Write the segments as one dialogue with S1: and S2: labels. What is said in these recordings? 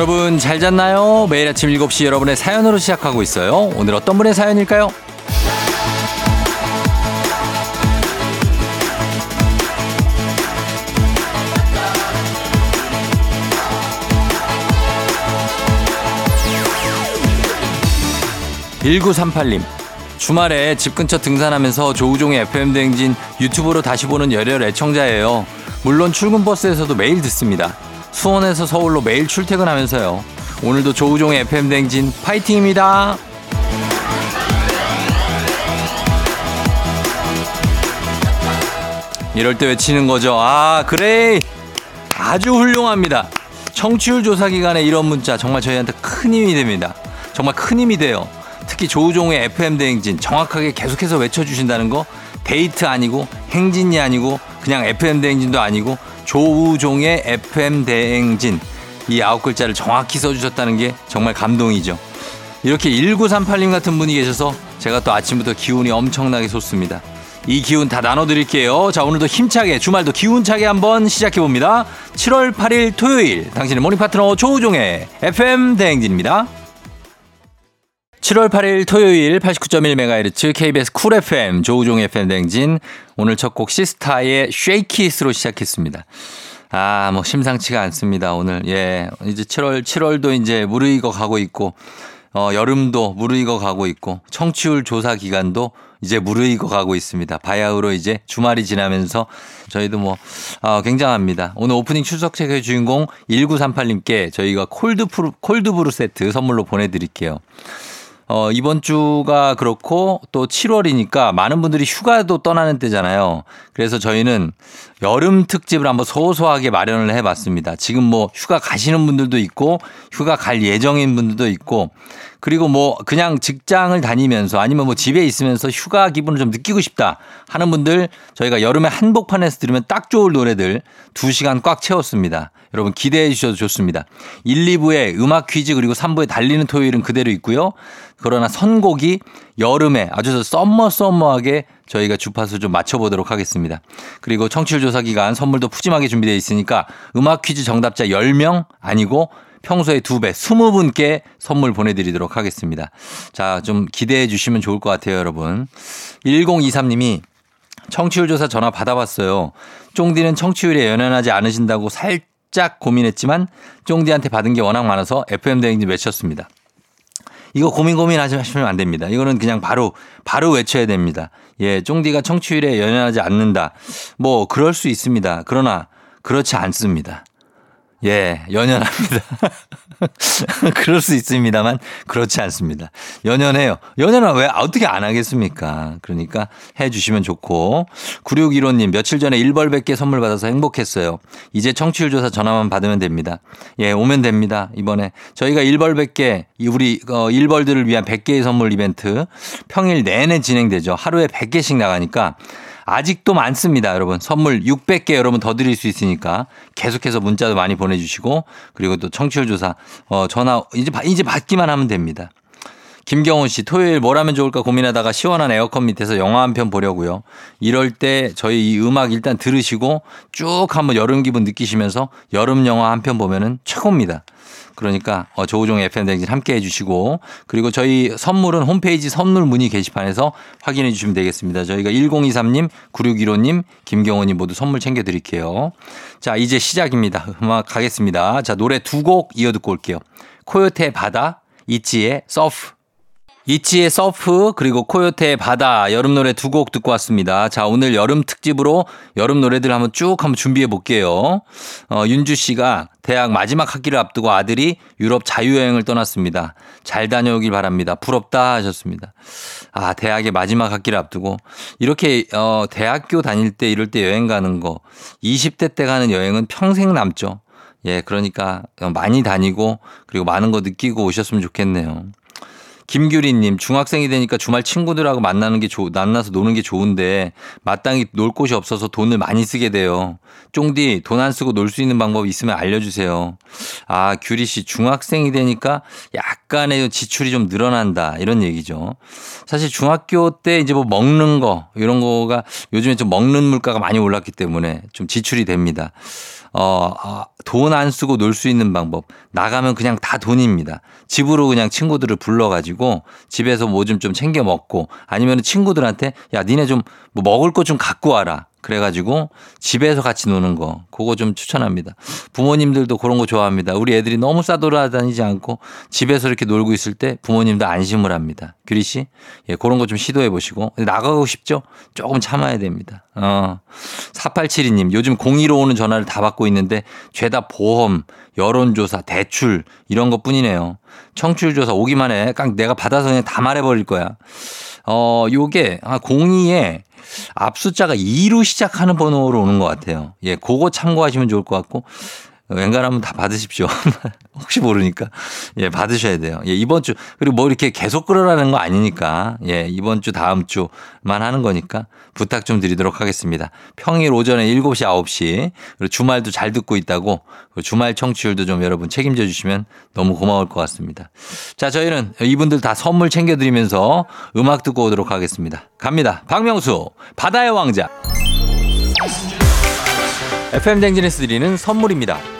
S1: 여러분 잘 잤나요? 매일 아침 7시 여러분의 사연으로 시작하고 있어요. 오늘 어떤 분의 사연일까요? 1938님. 주말에 집 근처 등산하면서 조우종의 FM대행진 유튜브로 다시 보는 열혈 애청자예요. 물론 출근 버스에서도 매일 듣습니다. 수원에서 서울로 매일 출퇴근하면서요. 오늘도 조우종의 FM대행진 파이팅입니다. 이럴 때 외치는 거죠. 아, 그래. 아주 훌륭합니다. 청취율 조사 기간에 이런 문자 정말 저희한테 큰 힘이 됩니다. 정말 큰 힘이 돼요. 특히 조우종의 FM 대행진 정확하게 계속해서 외쳐주신다는 거 데이트 아니고 행진이 아니고 그냥 FM 대행진도 아니고 조우종의 FM 대행진 이 아홉 글자를 정확히 써주셨다는 게 정말 감동이죠. 이렇게 1938님 같은 분이 계셔서 제가 또 아침부터 기운이 엄청나게 솟습니다. 이 기운 다 나눠드릴게요. 자, 오늘도 힘차게, 주말도 기운차게 한번 시작해봅니다. 7월 8일 토요일, 당신의 morning 파트너 조우종의 FM 대행진입니다. 7월 8일 토요일 89.1MHz KBS 쿨 FM 조우종 FM 대행진 오늘 첫 곡 시스타의 Shake It으로 시작했습니다. 아, 뭐 심상치가 않습니다. 오늘 예. 이제 7월 7월도 이제 무르익어 가고 있고 어, 여름도 무르익어 가고 있고 청취율 조사 기간도 이제 무르익어 가고 있습니다. 바야흐로 이제 주말이 지나면서 저희도 뭐 어, 굉장합니다. 오늘 오프닝 출석 체크의 주인공 1938님께 저희가 콜드브루 콜드브루 세트 선물로 보내 드릴게요. 어, 이번 주가 그렇고 또 7월이니까 많은 분들이 휴가도 떠나는 때잖아요. 그래서 저희는 여름 특집을 한번 소소하게 마련을 해 봤습니다. 지금 뭐 휴가 가시는 분들도 있고 휴가 갈 예정인 분들도 있고 그리고 뭐 그냥 직장을 다니면서 아니면 뭐 집에 있으면서 휴가 기분을 좀 느끼고 싶다 하는 분들 저희가 여름에 한복판에서 들으면 딱 좋을 노래들 2시간 꽉 채웠습니다. 여러분 기대해 주셔도 좋습니다. 1, 2부에 음악 퀴즈 그리고 3부에 달리는 토요일은 그대로 있고요. 그러나 선곡이 여름에 아주 썸머 썸머하게 저희가 주파수 좀 맞춰보도록 하겠습니다. 그리고 청취율 조사 기간 선물도 푸짐하게 준비되어 있으니까 음악 퀴즈 정답자 10명 아니고 평소에 두 배, 스무 분께 선물 보내드리도록 하겠습니다. 자, 좀 기대해 주시면 좋을 것 같아요, 여러분. 1023님이 청취율 조사 전화 받아봤어요. 쫑디는 청취율에 연연하지 않으신다고 살짝 고민했지만 쫑디한테 받은 게 워낙 많아서 FM대행진 외쳤습니다. 이거 고민 고민하지 마시면 안 됩니다. 이거는 그냥 바로 바로 외쳐야 됩니다. 예, 쫑디가 청취율에 연연하지 않는다. 뭐 그럴 수 있습니다. 그러나 그렇지 않습니다. 예, 연연합니다. 그럴 수 있습니다만 그렇지 않습니다. 연연해요. 연연은 왜 어떻게 안 하겠습니까? 그러니까 해 주시면 좋고 9615님 며칠 전에 1벌 100개 선물 받아서 행복했어요. 이제 청취율 조사 전화만 받으면 됩니다. 예, 오면 됩니다. 이번에 저희가 1벌 100개 우리 어 1벌들을 위한 100개의 선물 이벤트 평일 내내 진행되죠. 하루에 100개씩 나가니까 아직도 많습니다, 여러분. 선물 600개 여러분 더 드릴 수 있으니까 계속해서 문자도 많이 보내주시고 그리고 또 청취율 조사 어 전화 이제 이제 받기만 하면 됩니다. 김경훈 씨, 토요일 뭘 하면 좋을까 고민하다가 시원한 에어컨 밑에서 영화 한 편 보려고요. 이럴 때 저희 이 음악 일단 들으시고 쭉 한번 여름 기분 느끼시면서 여름 영화 한 편 보면은 최고입니다. 그러니까 어, 조우종 FM 댕진 함께 해주시고 그리고 저희 선물은 홈페이지 선물 문의 게시판에서 확인해 주시면 되겠습니다. 저희가 1023님, 9615님, 김경호님 모두 선물 챙겨 드릴게요. 자 이제 시작입니다. 음악 가겠습니다. 자 노래 두 곡 이어 듣고 올게요. 코요태 바다, 있지의 Surf. 있지의 Surf 그리고 코요태의 바다 여름 노래 두 곡 듣고 왔습니다. 자 오늘 여름 특집으로 여름 노래들 한번 쭉 한번 준비해 볼게요. 어, 윤주 씨가 대학 마지막 학기를 앞두고 아들이 유럽 자유여행을 떠났습니다. 잘 다녀오길 바랍니다. 부럽다 하셨습니다. 아 대학의 마지막 학기를 앞두고 이렇게 어, 대학교 다닐 때 이럴 때 여행 가는 거 20대 때 가는 여행은 평생 남죠. 예, 그러니까 많이 다니고 그리고 많은 거 느끼고 오셨으면 좋겠네요. 김규리님, 중학생이 되니까 주말 친구들하고 만나는 게 좋, 만나서 노는 게 좋은데 마땅히 놀 곳이 없어서 돈을 많이 쓰게 돼요. 쫑디, 돈 안 쓰고 놀 수 있는 방법 있으면 알려주세요. 아, 규리 씨, 중학생이 되니까 약간의 지출이 좀 늘어난다. 이런 얘기죠. 사실 중학교 때 이제 뭐 먹는 거, 이런 거가 요즘에 좀 먹는 물가가 많이 올랐기 때문에 좀 지출이 됩니다. 어, 아, 돈 안 쓰고 놀 수 있는 방법. 나가면 그냥 다 돈입니다. 집으로 그냥 친구들을 불러가지고 집에서 뭐 좀 좀 챙겨 먹고 아니면 친구들한테 야, 니네 좀 뭐 먹을 거 좀 갖고 와라. 그래가지고 집에서 같이 노는 거 그거 좀 추천합니다. 부모님들도 그런 거 좋아합니다. 우리 애들이 너무 싸돌아다니지 않고 집에서 이렇게 놀고 있을 때 부모님도 안심을 합니다. 규리 씨, 예, 그런 거 좀 시도해 보시고 나가고 싶죠? 조금 참아야 됩니다. 어. 4872님, 요즘 02로 오는 전화를 다 받고 있는데 죄다 보험, 여론조사, 대출 이런 것 뿐이네요. 청취율조사 오기만 해. 깡 내가 받아서 그냥 다 말해버릴 거야. 어, 요게, 아, 02에 앞 숫자가 2로 시작하는 번호로 오는 것 같아요. 예, 그거 참고하시면 좋을 것 같고. 웬간하면 다 받으십시오. 혹시 모르니까. 예, 받으셔야 돼요. 예, 이번 주, 그리고 뭐 이렇게 계속 끌어라는 거 아니니까. 예, 이번 주, 다음 주만 하는 거니까 부탁 좀 드리도록 하겠습니다. 평일 오전에 7시, 9시. 그리고 주말도 잘 듣고 있다고. 주말 청취율도 좀 여러분 책임져 주시면 너무 고마울 것 같습니다. 자, 저희는 이분들 다 선물 챙겨드리면서 음악 듣고 오도록 하겠습니다. 갑니다. 박명수, 바다의 왕자. FM 댕진에서 드리는 선물입니다.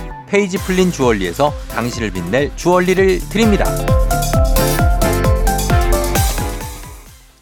S1: 페이지 풀린 주얼리에서 당신을 빛낼 주얼리를 드립니다.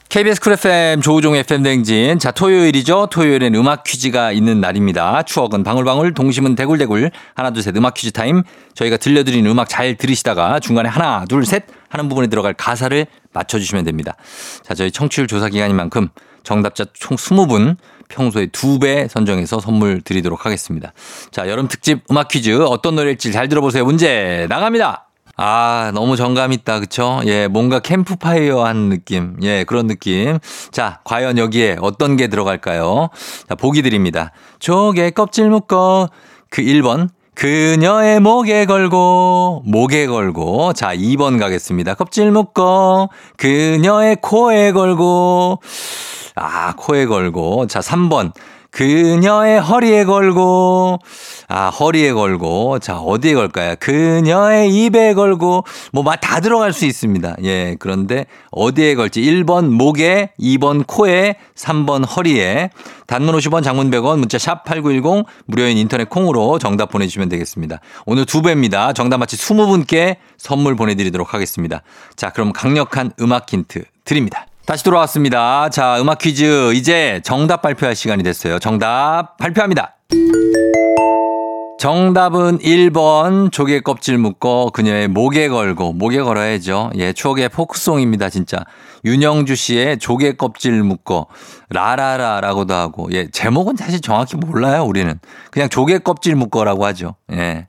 S1: KBS 쿨 FM 조우종 FM 댕진. 자, 토요일이죠. 토요일엔 음악 퀴즈가 있는 날입니다. 추억은 방울방울, 동심은 대굴대굴. 하나, 둘, 셋 음악 퀴즈 타임. 저희가 들려드리는 음악 잘 들으시다가 중간에 하나, 둘, 셋 하는 부분에 들어갈 가사를 맞춰주시면 됩니다. 자, 저희 청취율 조사 기간인 만큼 정답자 총 20분 평소에 두 배 선정해서 선물 드리도록 하겠습니다. 자, 여름 특집 음악 퀴즈 어떤 노래일지 잘 들어보세요. 문제 나갑니다. 아, 너무 정감 있다. 그쵸? 예, 뭔가 캠프파이어 한 느낌. 예, 그런 느낌. 자, 과연 여기에 어떤 게 들어갈까요? 자, 보기 드립니다. 조개 껍질 묶어. 그 1번. 그녀의 목에 걸고, 목에 걸고. 자, 2번 가겠습니다. 껍질 묶어. 그녀의 코에 걸고. 아, 코에 걸고. 자, 3번. 그녀의 허리에 걸고, 아, 허리에 걸고, 자, 어디에 걸까요? 그녀의 입에 걸고, 뭐, 다 들어갈 수 있습니다. 예, 그런데 어디에 걸지? 1번 목에, 2번 코에, 3번 허리에, 단문 50원, 장문 100원, 문자 샵 8910, 무료인 인터넷 콩으로 정답 보내주시면 되겠습니다. 오늘 두 배입니다. 정답 맞히 20분께 선물 보내드리도록 하겠습니다. 자, 그럼 강력한 음악 힌트 드립니다. 다시 돌아왔습니다. 자, 음악 퀴즈. 이제 정답 발표할 시간이 됐어요. 정답 발표합니다. 정답은 1번 조개 껍질 묶어 그녀의 목에 걸고 목에 걸어야죠. 예, 추억의 포크송입니다, 진짜. 윤영주 씨의 조개 껍질 묶어 라라라라고도 하고 예, 제목은 사실 정확히 몰라요, 우리는. 그냥 조개 껍질 묶어라고 하죠. 예.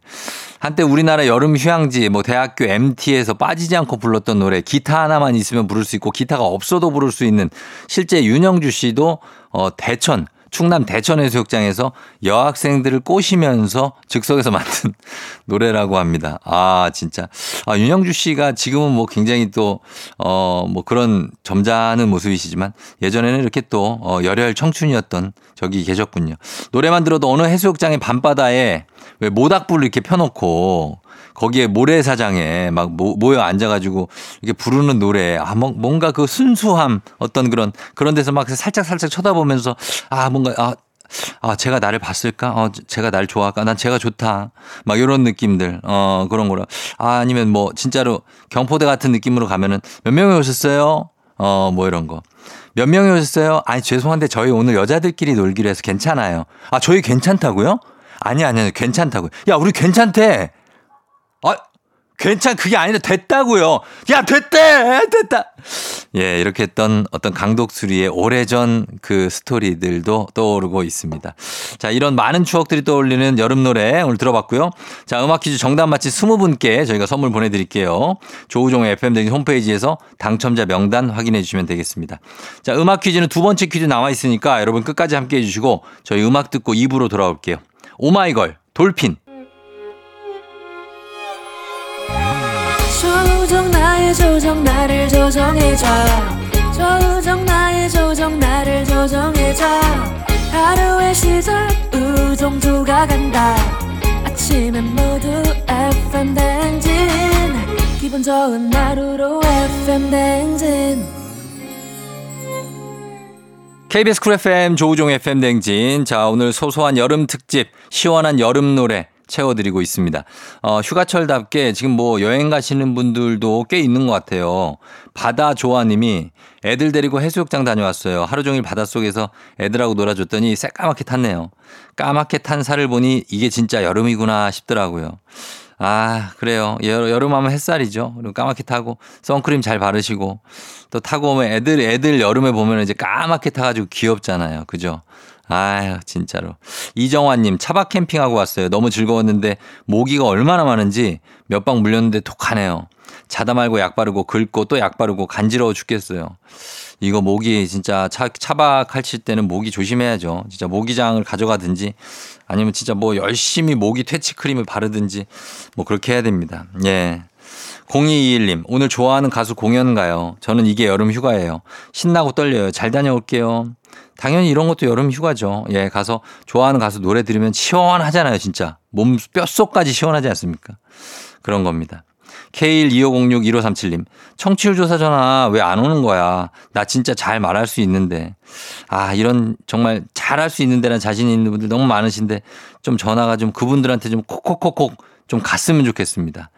S1: 한때 우리나라 여름 휴양지 뭐 대학교 MT에서 빠지지 않고 불렀던 노래 기타 하나만 있으면 부를 수 있고 기타가 없어도 부를 수 있는 실제 윤영주 씨도 어 대천 충남 대천해수욕장에서 여학생들을 꼬시면서 즉석에서 만든 노래라고 합니다. 아, 진짜. 아, 윤영주 씨가 지금은 뭐 굉장히 또, 어, 뭐 그런 점잖은 모습이시지만 예전에는 이렇게 또, 어, 열혈 청춘이었던 저기 계셨군요. 노래만 들어도 어느 해수욕장의 밤바다에 왜 모닥불을 이렇게 펴놓고 거기에 모래사장에 막 모 여 앉아가지고 이렇게 부르는 노래, 아, 뭐, 뭔가 그 순수함 어떤 그런, 그런 데서 막 살짝 살짝 쳐다보면서 아, 뭔가, 아, 아, 제가 나를 봤을까? 어, 제가 날 좋아할까? 난 제가 좋다. 막 이런 느낌들, 어, 그런 거라. 아, 아니면 뭐, 진짜로 경포대 같은 느낌으로 가면은 몇 명이 오셨어요? 어, 뭐 이런 거. 몇 명이 오셨어요? 아니, 죄송한데 저희 오늘 여자들끼리 놀기로 해서 괜찮아요. 아, 저희 괜찮다고요? 아니, 아니, 아니, 괜찮다고요. 야, 우리 괜찮대. 아, 괜찮, 그게 아닌데 됐다고요. 야, 됐대! 됐다! 예, 이렇게 했던 어떤 강독수리의 오래전 그 스토리들도 떠오르고 있습니다. 자, 이런 많은 추억들이 떠올리는 여름 노래 오늘 들어봤고요. 자, 음악 퀴즈 정답 맞힌 20분께 저희가 선물 보내드릴게요. 조우종의 FM댕진 홈페이지에서 당첨자 명단 확인해 주시면 되겠습니다. 자, 음악 퀴즈는 두 번째 퀴즈 나와 있으니까 여러분 끝까지 함께 해 주시고 저희 음악 듣고 2부로 돌아올게요. 오마이걸, 돌핀. 조정 나를 조정해줘. 조정 나의 조정 나를 조정해줘. 하루의 시절 우정조가 간다. 아침엔 모두 FM 댕진. 기분 좋은 하루로 FM 댕진. KBS 쿨 FM 조우종 FM 댕진. 자 오늘 소소한 여름 특집 시원한 여름 노래 채워드리고 있습니다. 어, 휴가철답게 지금 뭐 여행 가시는 분들도 꽤 있는 것 같아요. 바다 조아님이 애들 데리고 해수욕장 다녀왔어요. 하루 종일 바닷속에서 애들하고 놀아줬더니 새까맣게 탔네요. 까맣게 탄 살을 보니 이게 진짜 여름이구나 싶더라고요. 아, 그래요. 여름 하면 햇살이죠. 그리고 까맣게 타고 선크림 잘 바르시고 또 타고 오면 애들, 애들 여름에 보면 이제 까맣게 타가지고 귀엽잖아요. 그죠? 아유, 진짜로. 이정환님, 차박 캠핑하고 왔어요. 너무 즐거웠는데, 모기가 얼마나 많은지 몇 방 물렸는데 독하네요. 자다 말고 약 바르고 긁고 또 약 바르고 간지러워 죽겠어요. 이거 모기 진짜 차, 차박하실 때는 모기 조심해야죠. 진짜 모기장을 가져가든지 아니면 진짜 뭐 열심히 모기 퇴치 크림을 바르든지 뭐 그렇게 해야 됩니다. 예. 0221님, 오늘 좋아하는 가수 공연 가요. 저는 이게 여름 휴가예요. 신나고 떨려요. 잘 다녀올게요. 당연히 이런 것도 여름 휴가죠. 예, 가서 좋아하는 가수 노래 들으면 시원하잖아요, 진짜. 몸 뼛속까지 시원하지 않습니까? 그런 겁니다. K125061537님, 청취율 조사 전화 왜 안 오는 거야? 나 진짜 잘 말할 수 있는데. 아, 이런 정말 잘할 수 있는 데는 자신 있는 분들 너무 많으신데 좀 전화가 좀 그분들한테 좀 콕콕콕콕 좀 갔으면 좋겠습니다.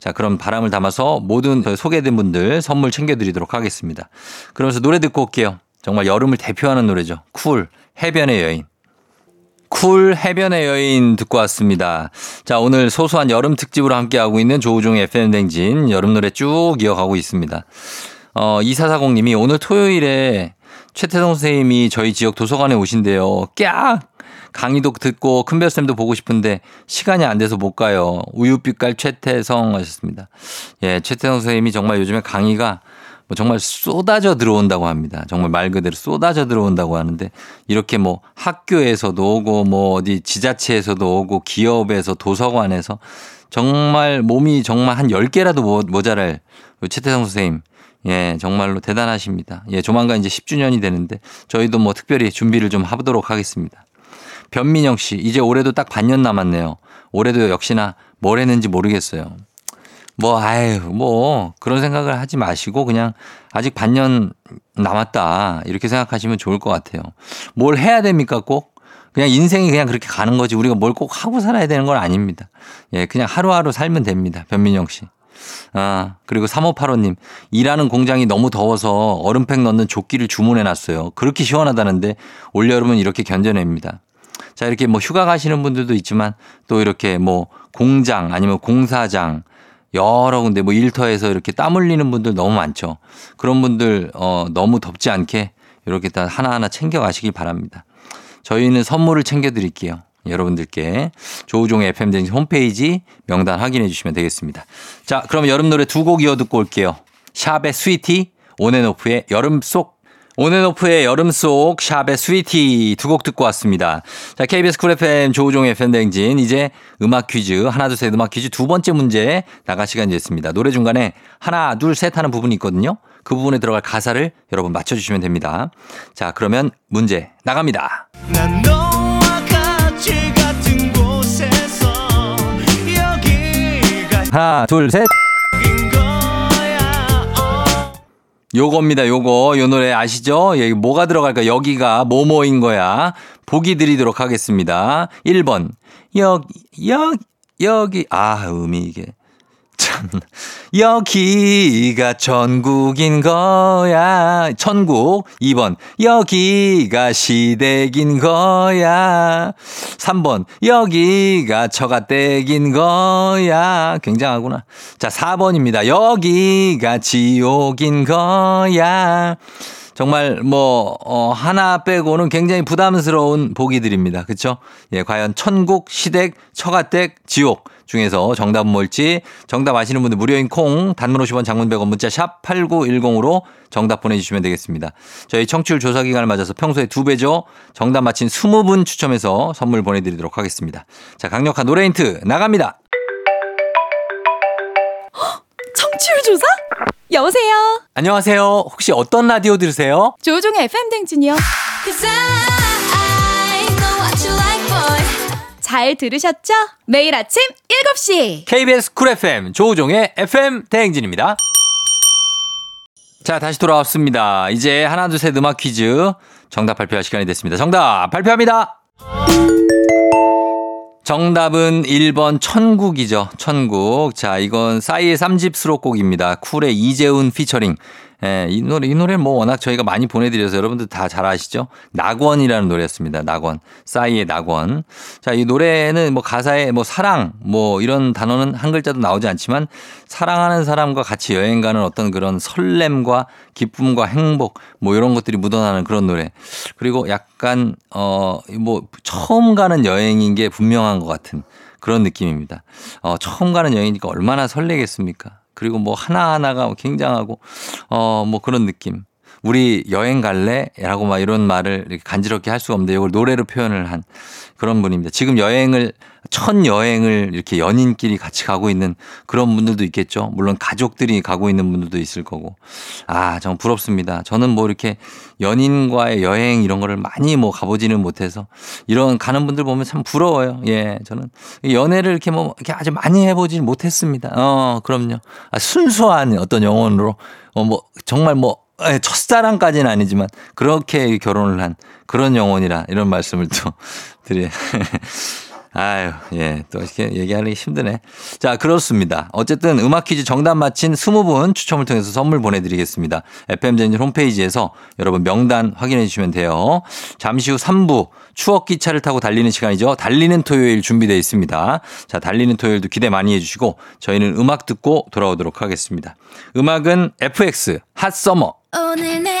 S1: 자, 그럼 바람을 담아서 모든 소개된 분들 선물 챙겨드리도록 하겠습니다. 그러면서 노래 듣고 올게요. 정말 여름을 대표하는 노래죠. 쿨, 해변의 여인. 쿨 해변의 여인 듣고 왔습니다. 자, 오늘 소소한 여름 특집으로 함께하고 있는 조우종의 FM댕진 여름 노래 쭉 이어가고 있습니다. 어, 2440님이 오늘 토요일에 최태성 선생님이 저희 지역 도서관에 오신대요. 꺅! 강의도 듣고 큰별쌤도 보고 싶은데 시간이 안 돼서 못 가요. 우유빛깔 최태성 하셨습니다. 예, 최태성 선생님이 정말 요즘에 강의가 뭐 정말 쏟아져 들어온다고 합니다. 정말 말 그대로 쏟아져 들어온다고 하는데 이렇게 뭐 학교에서도 오고 뭐 어디 지자체에서도 오고 기업에서 도서관에서 정말 몸이 정말 한 10개라도 모자랄 최태성 선생님. 예, 정말로 대단하십니다. 예, 조만간 이제 10주년이 되는데 저희도 뭐 특별히 준비를 좀 하도록 하겠습니다. 변민영 씨, 이제 올해도 딱 반년 남았네요. 올해도 역시나 뭘 했는지 모르겠어요. 뭐, 아유, 뭐, 그런 생각을 하지 마시고 그냥 아직 반년 남았다. 이렇게 생각하시면 좋을 것 같아요. 뭘 해야 됩니까, 꼭? 그냥 인생이 그냥 그렇게 가는 거지. 우리가 뭘 꼭 하고 살아야 되는 건 아닙니다. 예, 그냥 하루하루 살면 됩니다. 변민영 씨. 아, 그리고 3585님, 일하는 공장이 너무 더워서 얼음팩 넣는 조끼를 주문해 놨어요. 그렇게 시원하다는데 올여름은 이렇게 견뎌냅니다. 자, 이렇게 뭐 휴가 가시는 분들도 있지만 또 이렇게 뭐 공장 아니면 공사장 여러 군데 뭐 일터에서 이렇게 땀 흘리는 분들 너무 많죠. 그런 분들 어 너무 덥지 않게 이렇게 다 하나하나 챙겨 가시길 바랍니다. 저희는 선물을 챙겨 드릴게요. 여러분들께 조우종의 FM 댕진 홈페이지 명단 확인해 주시면 되겠습니다. 자, 그럼 여름 노래 두 곡 이어 듣고 올게요. 샵의 스위티, 온앤오프의 여름 쏙 온앤오프의 여름 쏙 샵의 Sweety 두 곡 듣고 왔습니다. 자, KBS 쿨 FM 조우종의 FM 댕진 이제 음악 퀴즈 하나 둘 셋 음악 퀴즈 두 번째 문제 나갈 시간이 됐습니다. 노래 중간에 하나 둘 셋 하는 부분이 있거든요. 그 부분에 들어갈 가사를 여러분 맞춰주시면 됩니다. 자, 그러면 문제 나갑니다. 하나 둘 셋. 요겁니다. 요거 요 노래 아시죠? 여기 뭐가 들어갈까? 여기가 뭐뭐인 거야. 보기 드리도록 하겠습니다. 1번 여기 여기 여기 아 음이 이게 참 여기가 전국인 거야. 천국 2번 여기가 시댁인 거야. 3번 여기가 처가댁인 거야. 굉장하구나. 자 4번입니다. 여기가 지옥인 거야. 정말 뭐 어, 하나 빼고는 굉장히 부담스러운 보기들입니다. 그렇죠? 예, 과연 천국, 시댁, 처가댁, 지옥 중에서 정답은 뭘지 정답 아시는 분들 무료인 콩 단문 50원 장문 100원 문자 샵 8910으로 정답 보내주시면 되겠습니다. 저희 청취율 조사 기간을 맞아서 평소에 두 배죠. 정답 맞힌 20분 추첨해서 선물 보내드리도록 하겠습니다. 자 강력한 노래 힌트 나갑니다.
S2: 청취율 조사? 여보세요.
S1: 안녕하세요. 혹시 어떤 라디오 들으세요?
S2: 조우종의 FM 댕진이요.
S3: Cause I
S2: 잘 들으셨죠? 매일 아침 7시.
S1: KBS 쿨 FM 조우종의 FM 대행진입니다. 자, 다시 돌아왔습니다. 이제 하나, 둘, 셋 음악 퀴즈 정답 발표할 시간이 됐습니다. 정답 발표합니다. 정답은 1번 천국이죠. 천국. 자, 이건 싸이의 3집 수록곡입니다. 쿨의 이재훈 피처링. 예, 이 노래, 이 노래 뭐 워낙 저희가 많이 보내드려서 여러분들 다 잘 아시죠? 낙원이라는 노래였습니다. 낙원. 싸이의 낙원. 자, 이 노래는 뭐 가사에 뭐 사랑, 뭐 이런 단어는 한 글자도 나오지 않지만 사랑하는 사람과 같이 여행 가는 어떤 그런 설렘과 기쁨과 행복 뭐 이런 것들이 묻어나는 그런 노래. 그리고 약간, 어, 뭐 처음 가는 여행인 게 분명한 것 같은 그런 느낌입니다. 어, 처음 가는 여행이니까 얼마나 설레겠습니까? 그리고 뭐 하나하나가 굉장하고, 어, 뭐 그런 느낌. 우리 여행 갈래? 라고 막 이런 말을 간지럽게 할 수가 없는데 이걸 노래로 표현을 한 그런 분입니다. 지금 여행을, 첫 여행을 이렇게 연인끼리 같이 가고 있는 그런 분들도 있겠죠. 물론 가족들이 가고 있는 분들도 있을 거고. 아, 정말 부럽습니다. 저는 뭐 이렇게 연인과의 여행 이런 거를 많이 뭐 가보지는 못해서 이런 가는 분들 보면 참 부러워요. 예, 저는 연애를 이렇게 뭐 이렇게 아주 많이 해보지 못했습니다. 어, 그럼요. 아, 순수한 어떤 영혼으로 어, 뭐 정말 뭐 예, 첫사랑까지는 아니지만 그렇게 결혼을 한 그런 영혼이라 이런 말씀을 또 드려. 아유, 예, 또 이렇게 얘기하기 힘드네. 자, 그렇습니다. 어쨌든 음악 퀴즈 정답 맞힌 20분 추첨을 통해서 선물 보내드리겠습니다. FM젠진 홈페이지에서 여러분 명단 확인해 주시면 돼요. 잠시 후 3부 추억 기차를 타고 달리는 시간이죠. 달리는 토요일 준비되어 있습니다. 자, 달리는 토요일도 기대 많이 해 주시고 저희는 음악 듣고 돌아오도록 하겠습니다. 음악은 FX 핫 서머.
S3: 오늘 내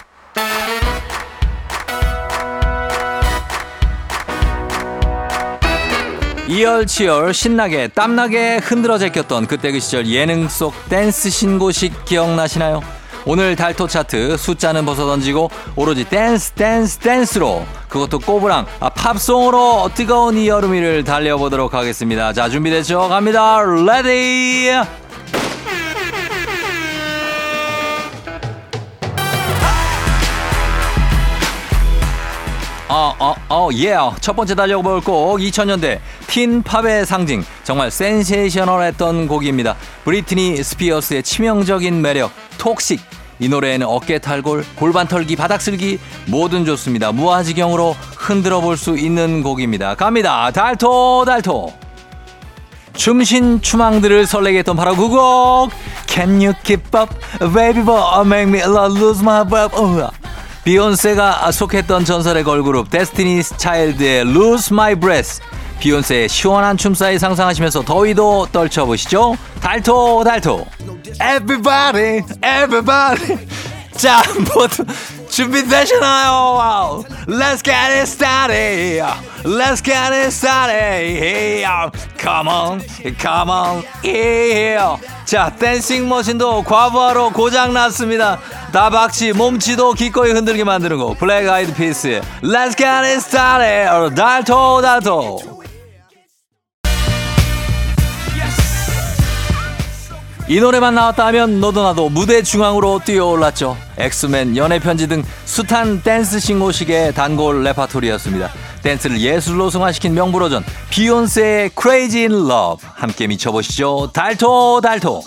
S1: 이열치열 신나게 땀나게 흔들어 제꼈던 그때 그 시절 예능 속 댄스 신고식 기억나시나요? 오늘 달토 차트 숫자는 벗어던지고 오로지 댄스 댄스 댄스로 그것도 꼬부랑 아, 팝송으로 뜨거운 이 여름이를 달려보도록 하겠습니다. 자 준비됐죠? 갑니다. Ready 어, 어, 어, 예. 첫 번째 달려볼 곡 2000년대 틴팝의 상징. 정말 센세이셔널했던 곡입니다. 브리트니 스피어스의 치명적인 매력, 톡식. 이 노래에는 어깨 탈골, 골반 털기, 바닥 쓸기 뭐든 좋습니다. 무아지경으로 흔들어 볼 수 있는 곡입니다. 갑니다. 달토 달토. 춤신 추망들을 설레게 했던 바로 그 곡 Can you keep up baby boy make me lose my breath. 비욘세가 속했던 전설의 걸그룹 데스티니스 차일드의 Lose My Breath. 비욘세의 시원한 춤사위 상상하시면서 더위도 떨쳐보시죠. 달토 달토. Everybody Everybody. 자 모두 준비되시나요? Let's get it started Let's get it started Come on Come on yeah. 자 댄싱 머신도 과부하로 고장났습니다 다박치 몸치도 기꺼이 흔들게 만드는 곡 블랙 아이드 피스의 Let's get it started 달토 달토 이 노래만 나왔다 하면 너도 나도 무대 중앙으로 뛰어올랐죠. 엑스맨, 연애편지 등 숱한 댄스 신고식의 단골 레파토리였습니다. 댄스를 예술로 승화시킨 명불허전 비욘세의 Crazy in Love 함께 미쳐보시죠. 달토 달토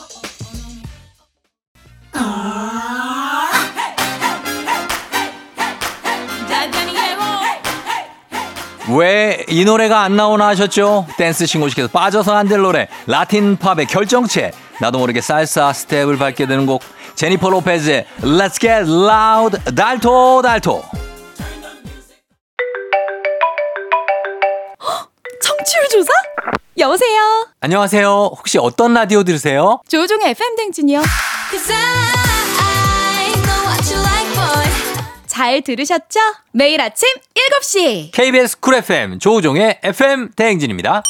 S1: 왜 이 노래가 안 나오나 하셨죠? 댄스 신고식에서 빠져서 안 될 노래 라틴 팝의 결정체 나도 모르게 살사 스텝을 밟게 되는 곡 제니퍼 로페즈의 Let's Get Loud 달토 달토
S2: 청취율 조사? 여보세요.
S1: 안녕하세요 혹시 어떤 라디오 들으세요?
S2: 조우종의 FM 댕진이요. 잘 들으셨죠? 매일 아침 7시.
S1: KBS 쿨 FM 조우종의 FM 대행진입니다.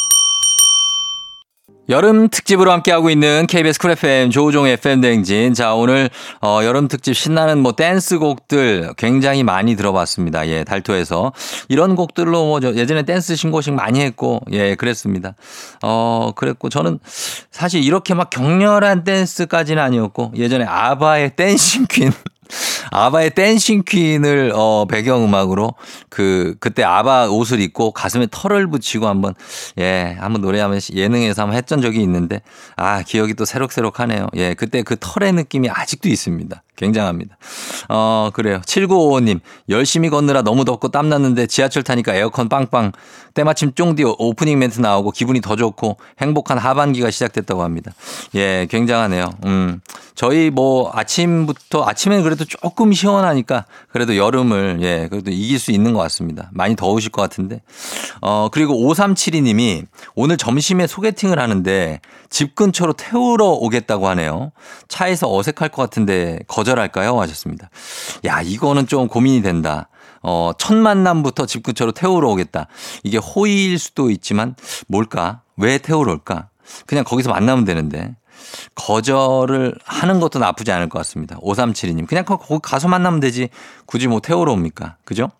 S1: 여름 특집으로 함께하고 있는 KBS 쿨 FM 조우종의 FM 대행진. 자, 오늘, 어, 여름 특집 신나는 뭐 댄스 곡들 굉장히 많이 들어봤습니다. 예, 달토에서. 이런 곡들로 뭐저 예전에 댄스 신고식 많이 했고, 예, 그랬습니다. 어, 그랬고, 저는 사실 이렇게 막 격렬한 댄스까지는 아니었고, 예전에 아바의 Dancing Queen. 아바의 댄싱 퀸을 어 배경음악으로 그 그때 아바 옷을 입고 가슴에 털을 붙이고 한번 예 한번 노래하면 예능에서 한번 했던 적이 있는데 아 기억이 또 새록새록하네요. 예 그때 그 털의 느낌이 아직도 있습니다. 굉장합니다. 어 그래요. 7955님 열심히 걷느라 너무 덥고 땀 났는데 지하철 타니까 에어컨 빵빵 때마침 쫑디 오프닝 멘트 나오고 기분이 더 좋고 행복한 하반기가 시작됐다고 합니다. 예 굉장하네요. 음 저희 뭐 아침부터 아침에 그래도 조금 시원하니까 그래도 여름을 예 그래도 이길 수 있는 것 같습니다. 많이 더우실 것 같은데 어 그리고 5372님이 오늘 점심에 소개팅을 하는데 집 근처로 태우러 오겠다고 하네요. 차에서 어색할 것 같은데 거 절할까요? 하셨습니다. 야 이거는 좀 고민이 된다. 어, 첫 만남부터 집 근처로 태우러 오겠다. 이게 호의일 수도 있지만 뭘까? 왜 태우러 올까? 그냥 거기서 만나면 되는데. 거절을 하는 것도 나쁘지 않을 것 같습니다. 5372님. 그냥 거- 거기 가서 만나면 되지. 굳이 뭐 태우러 옵니까? 그죠?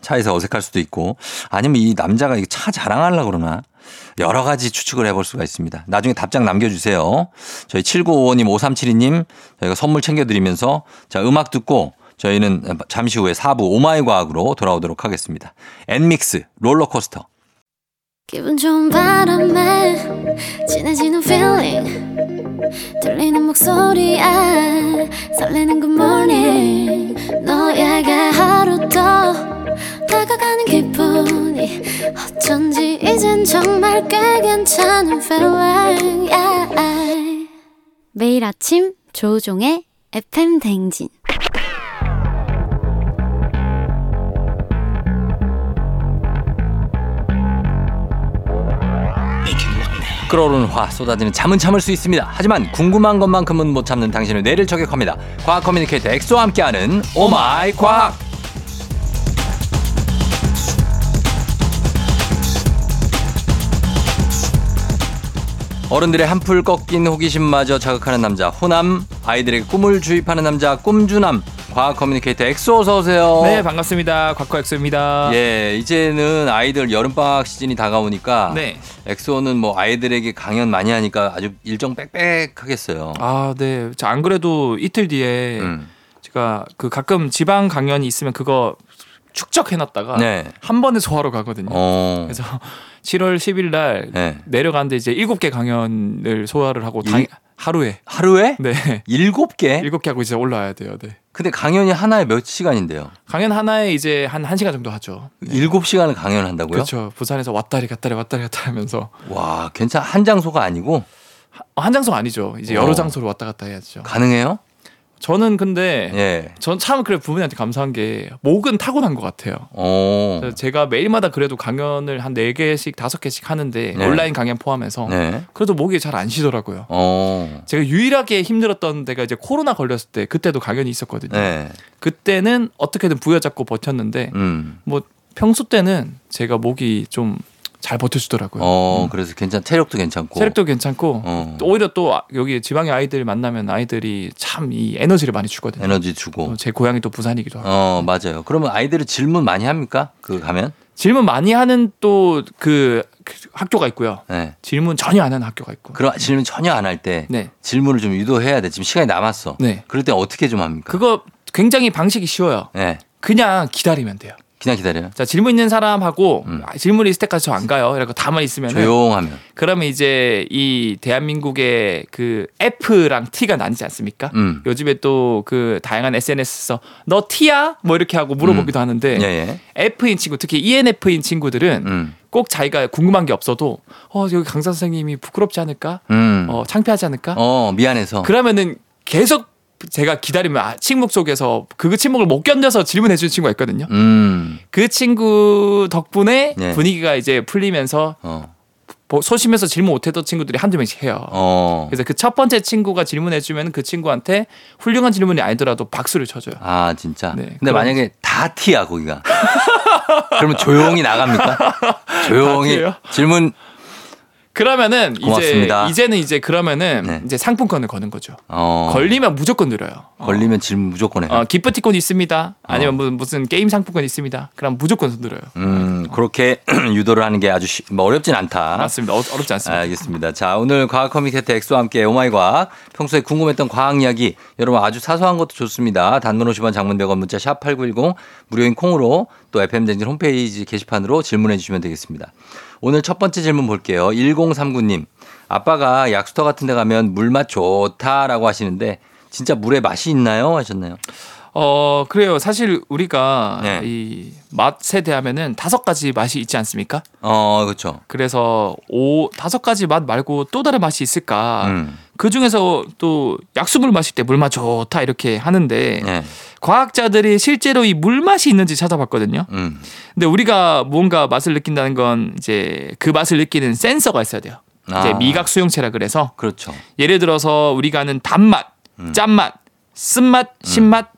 S1: 차에서 어색할 수도 있고. 아니면 이 남자가 이차 자랑하려고 그러나? 여러 가지 추측을 해볼 수가 있습니다. 나중에 답장 남겨주세요. 저희 7955님, 5372님, 저희가 선물 챙겨드리면서 자, 음악 듣고 저희는 잠시 후에 4부 오마이 과학으로 돌아오도록 하겠습니다. 엔믹스 롤러코스터.
S3: 기분 좋은 바람에 진해지는 feeling 들리는 목소리에 설레는 good morning 너에게 하루 더 다가가는 기분이 어쩐지 이젠 정말 꽤 괜찮은 feeling yeah. 매일 아침 조우종의 FM 댕진
S1: 끓어오르는 화 쏟아지는 잠은 참을 수 있습니다. 하지만 궁금한 것만큼은 못 참는 당신의 뇌를 저격합니다. 과학 커뮤니케이터 엑소와 함께하는 Oh my 과학. 어른들의 한풀 꺾인 호기심마저 자극하는 남자 호남 아이들에게 꿈을 주입하는 남자 꿈주남 과학 커뮤니케이터 엑소 어서 오세요.
S4: 네 반갑습니다. 곽과 엑소입니다.
S1: 예, 이제는 아이들 여름 방학 시즌이 다가오니까
S4: 네.
S1: 엑소는 뭐 아이들에게 강연 많이 하니까 아주 일정 빽빽하겠어요.
S4: 아 네. 저안 그래도 이틀 뒤에
S1: 음.
S4: 제가 그 가끔 지방 강연이 있으면 그거 축적해놨다가
S1: 네.
S4: 한 번에 소화로 가거든요.
S1: 어.
S4: 그래서 7월 10일 날
S1: 네.
S4: 내려가는데 이제 7개 강연을 소화를 하고 당,
S1: 일-
S4: 하루에
S1: 하루에
S4: 네.
S1: 일곱 개?
S4: 7개 하고 이제 올라와야 돼요. 네.
S1: 근데 강연이 하나에 몇 시간인데요?
S4: 강연 하나에 이제 한 1시간 정도 하죠.
S1: 일곱 시간을 강연을 한다고요?
S4: 그렇죠. 부산에서 왔다리 갔다리 왔다리 갔다리 하면서
S1: 와, 괜찮 한 장소가 아니고
S4: 어, 한 장소 아니죠. 이제
S1: 어.
S4: 여러 장소로 왔다 갔다 해야죠.
S1: 가능해요?
S4: 저는 근데
S1: 예.
S4: 전참 그래 부모님한테 감사한 게 목은 타고난 것 같아요.
S1: 어.
S4: 제가 매일마다 그래도 강연을 한 4개씩 5개씩 하는데
S1: 네.
S4: 온라인 강연 포함해서
S1: 네.
S4: 그래도 목이 잘 안 쉬더라고요.
S1: 어.
S4: 제가 유일하게 힘들었던 데가 이제 코로나 걸렸을 때 그때도 강연이 있었거든요.
S1: 네.
S4: 그때는 어떻게든 부여잡고 버텼는데
S1: 음.
S4: 뭐 평소 때는 제가 목이 좀 잘 버텨주더라고요.
S1: 어, 그래서 괜찮, 체력도 괜찮고.
S4: 체력도 괜찮고
S1: 어.
S4: 또 오히려 또 아- 여기 지방의 아이들 만나면 아이들이 참 이 에너지를 많이 주거든요.
S1: 에너지 주고.
S4: 어, 제 고향이 또 부산이기도 하고
S1: 어, 맞아요. 그러면 아이들은 질문 많이 합니까? 그 가면?
S4: 질문 많이 하는 또그 학교가 있고요.
S1: 네.
S4: 질문 전혀 안 하는 학교가 있고.
S1: 그럼 질문 전혀 안 할 때
S4: 네.
S1: 질문을 좀 유도해야 돼. 지금 시간이 남았어.
S4: 네.
S1: 그럴 때 어떻게 좀 합니까?
S4: 그거 굉장히 방식이 쉬워요.
S1: 네.
S4: 그냥 기다리면 돼요.
S1: 그냥 기다려요.
S4: 자 질문 있는 사람하고
S1: 음.
S4: 아, 질문이 있을 때까지 저 안 가요. 이러고 다만 있으면
S1: 조용하면.
S4: 그러면 이제 이 대한민국의 그 F랑 T가 나뉘지 않습니까?
S1: 음.
S4: 요즘에 또 그 다양한 SNS에서 너 T야? 뭐 이렇게 하고 물어보기도 하는데
S1: 예, 예.
S4: F인 친구 특히 ENF인 친구들은
S1: 음.
S4: 꼭 자기가 궁금한 게 없어도 어 여기 강사 선생님이 부끄럽지 않을까?
S1: 음.
S4: 어 창피하지 않을까?
S1: 어, 미안해서.
S4: 그러면은 계속 제가 기다리면 아, 침묵 속에서 그 침묵을 못 견뎌서 질문해 주는 친구가 있거든요.
S1: 음.
S4: 그 친구 덕분에
S1: 네.
S4: 분위기가 이제 풀리면서
S1: 어.
S4: 보- 소심해서 질문 못했던 친구들이 한두 명씩 해요.
S1: 어.
S4: 그래서 그 첫 번째 친구가 질문해주면 그 친구한테 훌륭한 질문이 아니더라도 박수를 쳐줘요.
S1: 아, 진짜.
S4: 네,
S1: 근데 만약에 다 티야, 거기가. 그러면 조용히 나갑니까? 조용히? 질문
S4: 그러면은
S1: 고맙습니다.
S4: 이제 이제는 이제 그러면은
S1: 네.
S4: 이제 상품권을 거는 거죠.
S1: 어.
S4: 걸리면 무조건 드려요. 어.
S1: 걸리면 질문 무조건 해요.
S4: 어, 기프티콘 있습니다. 아니면 무- 무슨 게임 상품권 있습니다. 그럼 무조건 손들어요.
S1: 음, 그렇게 유도를 하는 게 아주 쉬, 뭐 어렵진 않다.
S4: 맞습니다. 어, 어렵지 않습니다.
S1: 알겠습니다. 자, 오늘 과학 커뮤니케이터 엑소와 함께 Oh my 과학. 평소에 궁금했던 과학 이야기 여러분 아주 사소한 것도 좋습니다. 단문 50원 장문 100원 문자 샵 8910 무료인 콩으로 또 FM 댕진 홈페이지 게시판으로 질문해 주시면 되겠습니다. 오늘 첫 번째 질문 볼게요. 1039님. 아빠가 약수터 같은 데 가면 물맛 좋다라고 하시는데 진짜 물에 맛이 있나요? 하셨나요?
S4: 어 그래요. 사실 우리가
S1: 네.
S4: 이 맛에 대하면은 다섯 가지 맛이 있지 않습니까?
S1: 어, 그렇죠.
S4: 그래서 오 다섯 가지 맛 말고 또 다른 맛이 있을까?
S1: 음.
S4: 그 중에서 또 약수물 마실 때 물맛 좋다 이렇게 하는데
S1: 네.
S4: 과학자들이 실제로 이 물맛이 있는지 찾아봤거든요.
S1: 음.
S4: 근데 우리가 뭔가 맛을 느낀다는 건 이제 그 맛을 느끼는 센서가 있어야 돼요. 이제
S1: 아.
S4: 미각 수용체라 그래서
S1: 그렇죠.
S4: 예를 들어서 우리가 아는 단맛,
S1: 음.
S4: 짠맛, 쓴맛, 신맛,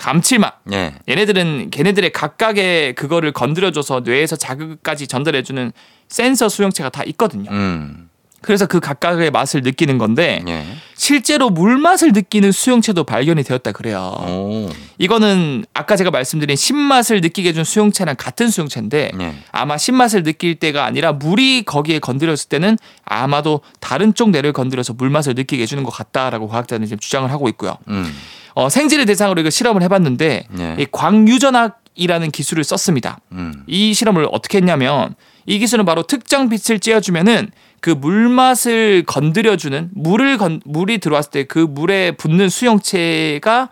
S4: 감칠맛
S1: 예.
S4: 얘네들은 걔네들의 각각의 그거를 건드려줘서 뇌에서 자극까지 전달해주는 센서 수용체가 다 있거든요.
S1: 음.
S4: 그래서 그 각각의 맛을 느끼는 건데
S1: 예.
S4: 실제로 물 맛을 느끼는 수용체도 발견이 되었다 그래요.
S1: 오.
S4: 이거는 아까 제가 말씀드린 신맛을 느끼게 해준 수용체랑 같은 수용체인데
S1: 예.
S4: 아마 신맛을 느낄 때가 아니라 물이 거기에 건드렸을 때는 아마도 다른 쪽 뇌를 건드려서 물 맛을 느끼게 해주는 것 같다라고 과학자는 지금 주장을 하고 있고요.
S1: 음.
S4: 어, 생쥐를 대상으로 이거 실험을 해봤는데
S1: 네.
S4: 이 광유전학이라는 기술을 썼습니다.
S1: 음.
S4: 이 실험을 어떻게 했냐면 이 기술은 바로 특정 빛을 쬐어주면은 그 물맛을 건드려주는 물을 건, 물이 들어왔을 때 그 물에 붙는 수용체가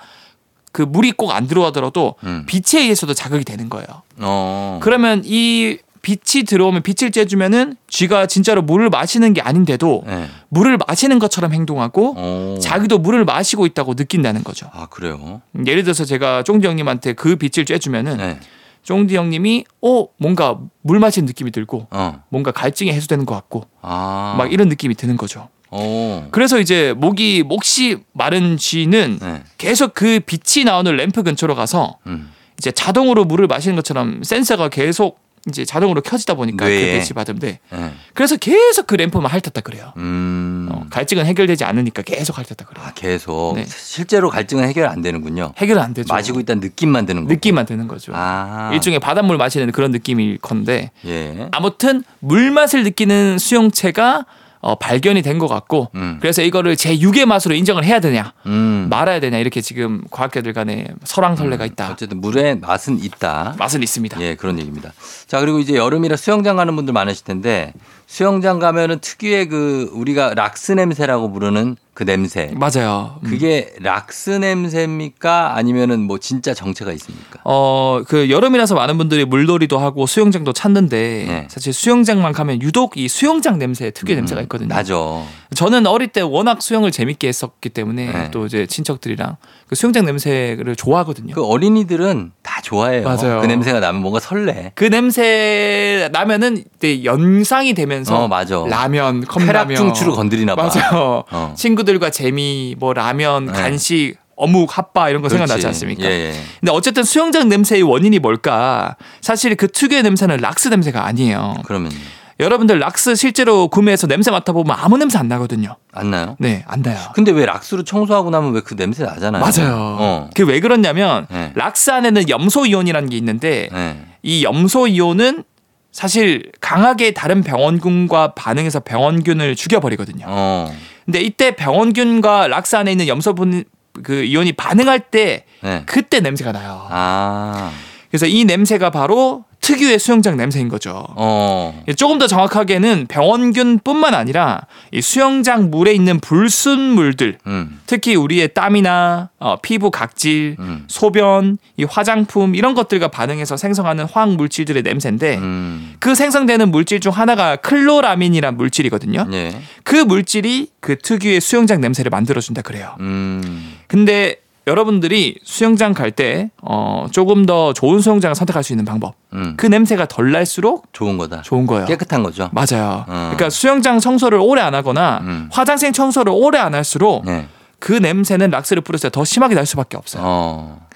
S4: 그 물이 꼭 안 들어가더라도
S1: 음.
S4: 빛에 의해서도 자극이 되는 거예요.
S1: 어.
S4: 그러면 이 빛이 들어오면 빛을 쬐주면은 쥐가 진짜로 물을 마시는 게 아닌데도
S1: 예.
S4: 물을 마시는 것처럼 행동하고
S1: 어.
S4: 자기도 물을 마시고 있다고 느낀다는 거죠.
S1: 아, 그래요?
S4: 예를 들어서 제가 쫑디 형님한테 그 빛을 쬐주면은
S1: 네.
S4: 쫑디 형님이 어 뭔가 물 마시는 느낌이 들고
S1: 어.
S4: 뭔가 갈증이 해소되는 것 같고
S1: 아.
S4: 막 이런 느낌이 드는 거죠.
S1: 오.
S4: 그래서 이제 목이 몫이 마른 쥐는
S1: 네.
S4: 계속 그 빛이 나오는 램프 근처로 가서
S1: 음.
S4: 이제 자동으로 물을 마시는 것처럼 센서가 계속 이제 자동으로 켜지다 보니까 그
S1: 뇌에.
S4: 배치 받은데
S1: 예.
S4: 그래서 계속 그 램프만 핥았다 그래요.
S1: 음.
S4: 어, 갈증은 해결되지 않으니까 계속 핥았다 그래요.
S1: 아, 계속
S4: 네.
S1: 실제로 갈증은 해결 안 되는군요.
S4: 해결 안 되죠.
S1: 마시고 있다는 느낌만 드는 거.
S4: 느낌만 드는 거죠.
S1: 아.
S4: 일종의 바닷물 마시는 그런 느낌일 건데
S1: 예.
S4: 아무튼 물 맛을 느끼는 수용체가 어, 발견이 된 것 같고
S1: 음.
S4: 그래서 이거를 제 6의 맛으로 인정을 해야 되냐
S1: 음.
S4: 말아야 되냐 이렇게 지금 과학계들 간에 설왕설래가 있다.
S1: 어쨌든 물에 맛은 있다.
S4: 맛은 있습니다.
S1: 예, 그런 얘기입니다. 자, 그리고 이제 여름이라 수영장 가는 분들 많으실 텐데 수영장 가면은 특유의 그 우리가 락스 냄새라고 부르는 그 냄새.
S4: 맞아요. 음.
S1: 그게 락스 냄새입니까? 아니면은 뭐 진짜 정체가 있습니까?
S4: 어, 그 여름이라서 많은 분들이 물놀이도 하고 수영장도 찾는데
S1: 네.
S4: 사실 수영장만 가면 유독 이 수영장 냄새 특유의 냄새가 있거든요.
S1: 나죠.
S4: 저는 어릴 때 워낙 수영을 재밌게 했었기 때문에
S1: 네.
S4: 또 이제 친척들이랑 그 수영장 냄새를 좋아하거든요.
S1: 그 어린이들은 다 좋아해요.
S4: 맞아요.
S1: 그 냄새가 나면 뭔가 설레.
S4: 그 냄새 나면은 이제 연상이 되면서
S1: 어, 맞아.
S4: 라면, 컵라면
S1: 쾌락중추로 건드리나 봐.
S4: 맞아요.
S1: 어.
S4: 친구들 과 재미, 뭐 라면,
S1: 네.
S4: 간식, 어묵, 핫바 이런 거 생각나지
S1: 그렇지.
S4: 않습니까?
S1: 예, 예.
S4: 근데 어쨌든 수영장 냄새의 원인이 뭘까? 사실 그 특유의 냄새는 락스 냄새가 아니에요.
S1: 그러면
S4: 여러분들 락스 실제로 구매해서 냄새 맡아보면 아무 냄새 안 나거든요.
S1: 안 나요?
S4: 네, 안 나요.
S1: 근데 왜 락스로 청소하고 나면 왜 그 냄새 나잖아요.
S4: 맞아요.
S1: 어.
S4: 그게 왜 그러냐면
S1: 네.
S4: 락스 안에는 염소 이온이라는 게 있는데
S1: 네.
S4: 이 염소 이온은 사실 강하게 다른 병원균과 반응해서 병원균을 죽여버리거든요.
S1: 어.
S4: 근데 이때 병원균과 락스 안에 있는 염소 분 그 이온이 반응할 때
S1: 네.
S4: 그때 냄새가 나요.
S1: 아.
S4: 그래서 이 냄새가 바로 특유의 수영장 냄새인 거죠.
S1: 어.
S4: 조금 더 정확하게는 병원균뿐만 아니라 이 수영장 물에 있는 불순물들,
S1: 음.
S4: 특히 우리의 땀이나 어, 피부 각질,
S1: 음.
S4: 소변, 이 화장품 이런 것들과 반응해서 생성하는 화학 물질들의 냄새인데
S1: 음.
S4: 그 생성되는 물질 중 하나가 클로라민이란 물질이거든요.
S1: 예.
S4: 그 물질이 그 특유의 수영장 냄새를 만들어준다 그래요.
S1: 음.
S4: 근데 여러분들이 수영장 갈 때 어, 조금 더 좋은 수영장을 선택할 수 있는 방법.
S1: 음.
S4: 그 냄새가 덜 날수록
S1: 좋은 거다.
S4: 좋은 거예요.
S1: 깨끗한 거죠.
S4: 맞아요.
S1: 어.
S4: 그러니까 수영장 청소를 오래 안 하거나
S1: 음.
S4: 화장실 청소를 오래 안 할수록
S1: 네.
S4: 그 냄새는 락스를 뿌렸을 때 더 심하게 날 수밖에 없어요.
S1: 어.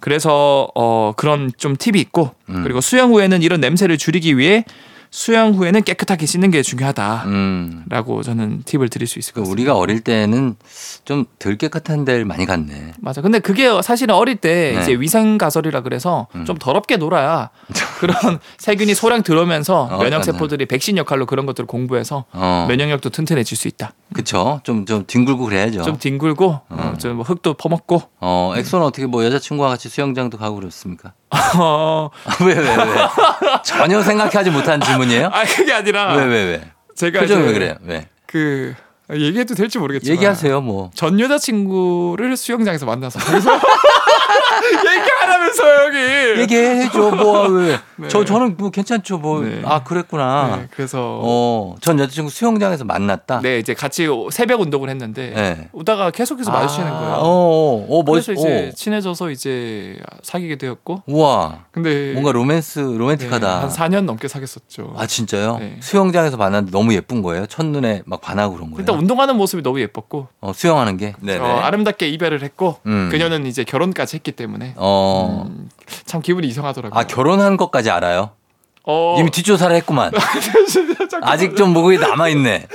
S4: 그래서 어 그런 좀 팁이 있고
S1: 음.
S4: 그리고 수영 후에는 이런 냄새를 줄이기 위해 수영 후에는 깨끗하게 씻는 게 중요하다라고
S1: 음.
S4: 저는 팁을 드릴 수 있을 그것 같습니다.
S1: 우리가 어릴 때는 좀 덜 깨끗한 데를 많이 갔네.
S4: 맞아. 근데 그게 사실은 어릴 때
S1: 네.
S4: 이제 위생 가설이라 그래서
S1: 음.
S4: 좀 더럽게 놀아야 그런 세균이 소량 들어오면서
S1: 어,
S4: 면역. 세포들이 백신 역할로 그런 것들을 공부해서
S1: 어.
S4: 면역력도 튼튼해질 수 있다.
S1: 그쵸. 좀, 좀 뒹굴고 그래야죠.
S4: 좀 뒹굴고 어, 좀뭐 흙도 퍼먹고
S1: 어, 엑소는 어떻게 뭐 여자친구와 같이 수영장도 가고 그렇습니까?
S4: 어,
S1: 왜, 왜, 왜? 전혀 생각하지 못한 질문이에요?
S4: 아 그게 아니라
S1: 왜, 왜, 왜?
S4: 제가
S1: 표정이 왜 그래요? 왜?
S4: 그 얘기해도 될지 모르겠지만
S1: 얘기하세요, 뭐.
S4: 전 여자친구를 수영장에서 만나서 거기서 얘기하라면서 여기
S1: 얘기해줘, 뭐, 왜.
S4: 네.
S1: 저, 저는 뭐 괜찮죠, 뭐.
S4: 네.
S1: 아, 그랬구나.
S4: 네, 그래서
S1: 어, 전 여자친구 수영장에서 만났다?
S4: 네 이제 같이 새벽 운동을 했는데
S1: 네.
S4: 오다가 계속해서 마주치는
S1: 아,
S4: 거예요.
S1: 어, 어, 어, 멋,
S4: 그래서 이제
S1: 어.
S4: 친해져서 이제 사귀게 되었고
S1: 우와.
S4: 근데
S1: 뭔가 로맨스,
S4: 네,
S1: 로맨틱하다.
S4: 한 4년 넘게 사귀었었죠.
S1: 아, 진짜요?
S4: 네.
S1: 수영장에서 만났는데 너무 예쁜 거예요? 첫눈에 막 반하고 그런 거예요?
S4: 일단 운동하는 모습이 너무 예뻤고
S1: 어, 수영하는 게? 네네.
S4: 어, 아름답게 이별을 했고
S1: 음.
S4: 그녀는 이제 결혼까지 했기 때문에
S1: 어.
S4: 음, 참 기분이 이상하더라고요.
S1: 아, 결혼한 것까지 알아요?
S4: 어,
S1: 이미 뒷조사를 했구만. 아직 좀 목이 남아 있네.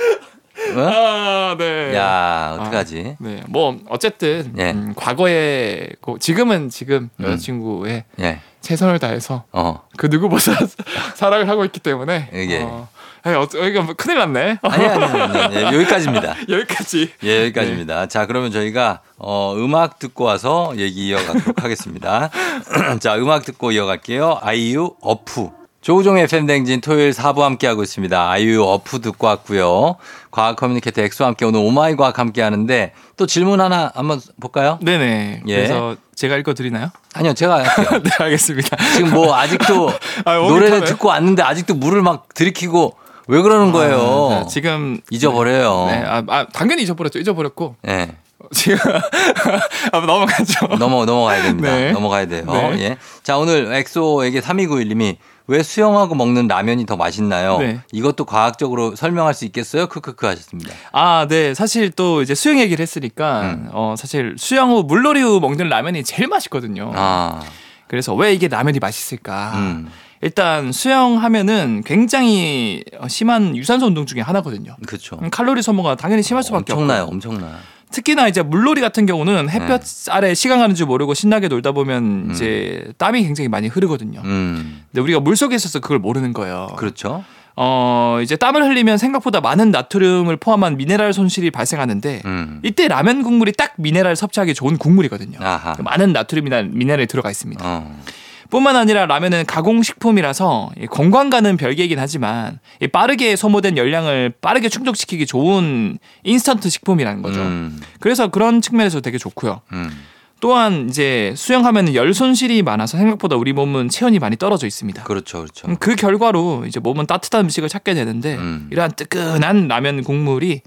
S1: 어?
S4: 아, 네.
S1: 야, 어떡하지?
S4: 네, 뭐 어쨌든
S1: 예.
S4: 음, 과거에 고- 지금은 지금
S1: 음.
S4: 여자친구의
S1: 예.
S4: 최선을 다해서
S1: 어.
S4: 그 누구보다 사랑을 하고 있기 때문에
S1: 예.
S4: 어, 아니, 어, 이거 뭐 큰일 났네.
S1: 아니, 아니, 아니, 아니, 아니, 여기까지입니다.
S4: 여기까지.
S1: 예, 여기까지입니다. 자, 그러면 저희가 어, 음악 듣고 와서 얘기 이어가도록 하겠습니다. 자, 음악 듣고 이어갈게요. 아이유 어푸. 조우종의 FM대행진 토요일 4부 함께하고 있습니다. 아이유 어푸 듣고 왔고요. 과학 커뮤니케이터 엑소와 함께 오늘 오마이 과학 함께 하는데 또 질문 하나 한번 볼까요?
S4: 네네.
S1: 예.
S4: 그래서 제가 읽어드리나요?
S1: 아니요, 제가 할게요.
S4: 네, 알겠습니다.
S1: 지금 뭐 아직도
S4: 아,
S1: 노래를. 듣고 왔는데 아직도 물을 막 들이키고 왜 그러는 거예요?
S4: 아, 네, 지금
S1: 잊어버려요.
S4: 네, 아, 아, 당연히 잊어버렸죠. 잊어버렸고
S1: 예.
S4: 지금 아, 넘어가죠.
S1: 넘어 넘어가야 됩니다.
S4: 네.
S1: 넘어가야 돼요.
S4: 네.
S1: 예. 자 오늘 엑소에게 3291님이 왜 수영하고 먹는 라면이 더 맛있나요?
S4: 네.
S1: 이것도 과학적으로 설명할 수 있겠어요? 크크크 하셨습니다.
S4: 아, 네. 사실 또 이제 수영 얘기를 했으니까
S1: 음.
S4: 어 사실 수영 후 물놀이 후 먹는 라면이 제일 맛있거든요.
S1: 아,
S4: 그래서 왜 이게 라면이 맛있을까?
S1: 음,
S4: 일단 수영하면은 굉장히 심한 유산소 운동 중에 하나거든요.
S1: 그렇죠.
S4: 음, 칼로리 소모가 당연히 심할 수밖에
S1: 엄청나요,
S4: 없고
S1: 엄청나.
S4: 특히나 이제 물놀이 같은 경우는 햇볕
S1: 네.
S4: 아래 시간 가는 줄 모르고 신나게 놀다 보면 이제 땀이 굉장히 많이 흐르거든요.
S1: 음,
S4: 근데 우리가 물 속에 있어서 그걸 모르는 거예요.
S1: 그렇죠.
S4: 어 이제 땀을 흘리면 생각보다 많은 나트륨을 포함한 미네랄 손실이 발생하는데
S1: 음.
S4: 이때 라면 국물이 딱 미네랄 섭취하기 좋은 국물이거든요.
S1: 아하.
S4: 많은 나트륨이나 미네랄이 들어가 있습니다.
S1: 어.
S4: 뿐만 아니라 라면은 가공식품이라서 이 건강과는 별개이긴 하지만 이 빠르게 소모된 열량을 빠르게 충족시키기 좋은 인스턴트 식품이라는 거죠.
S1: 음,
S4: 그래서 그런 측면에서 되게 좋고요.
S1: 음.
S4: 또한 이제 수영하면 열 손실이 많아서 생각보다 우리 몸은 체온이 많이 떨어져 있습니다.
S1: 그렇죠, 그렇죠.
S4: 음, 그 결과로 이제 몸은 따뜻한 음식을 찾게 되는데
S1: 음.
S4: 이러한 뜨끈한 라면 국물이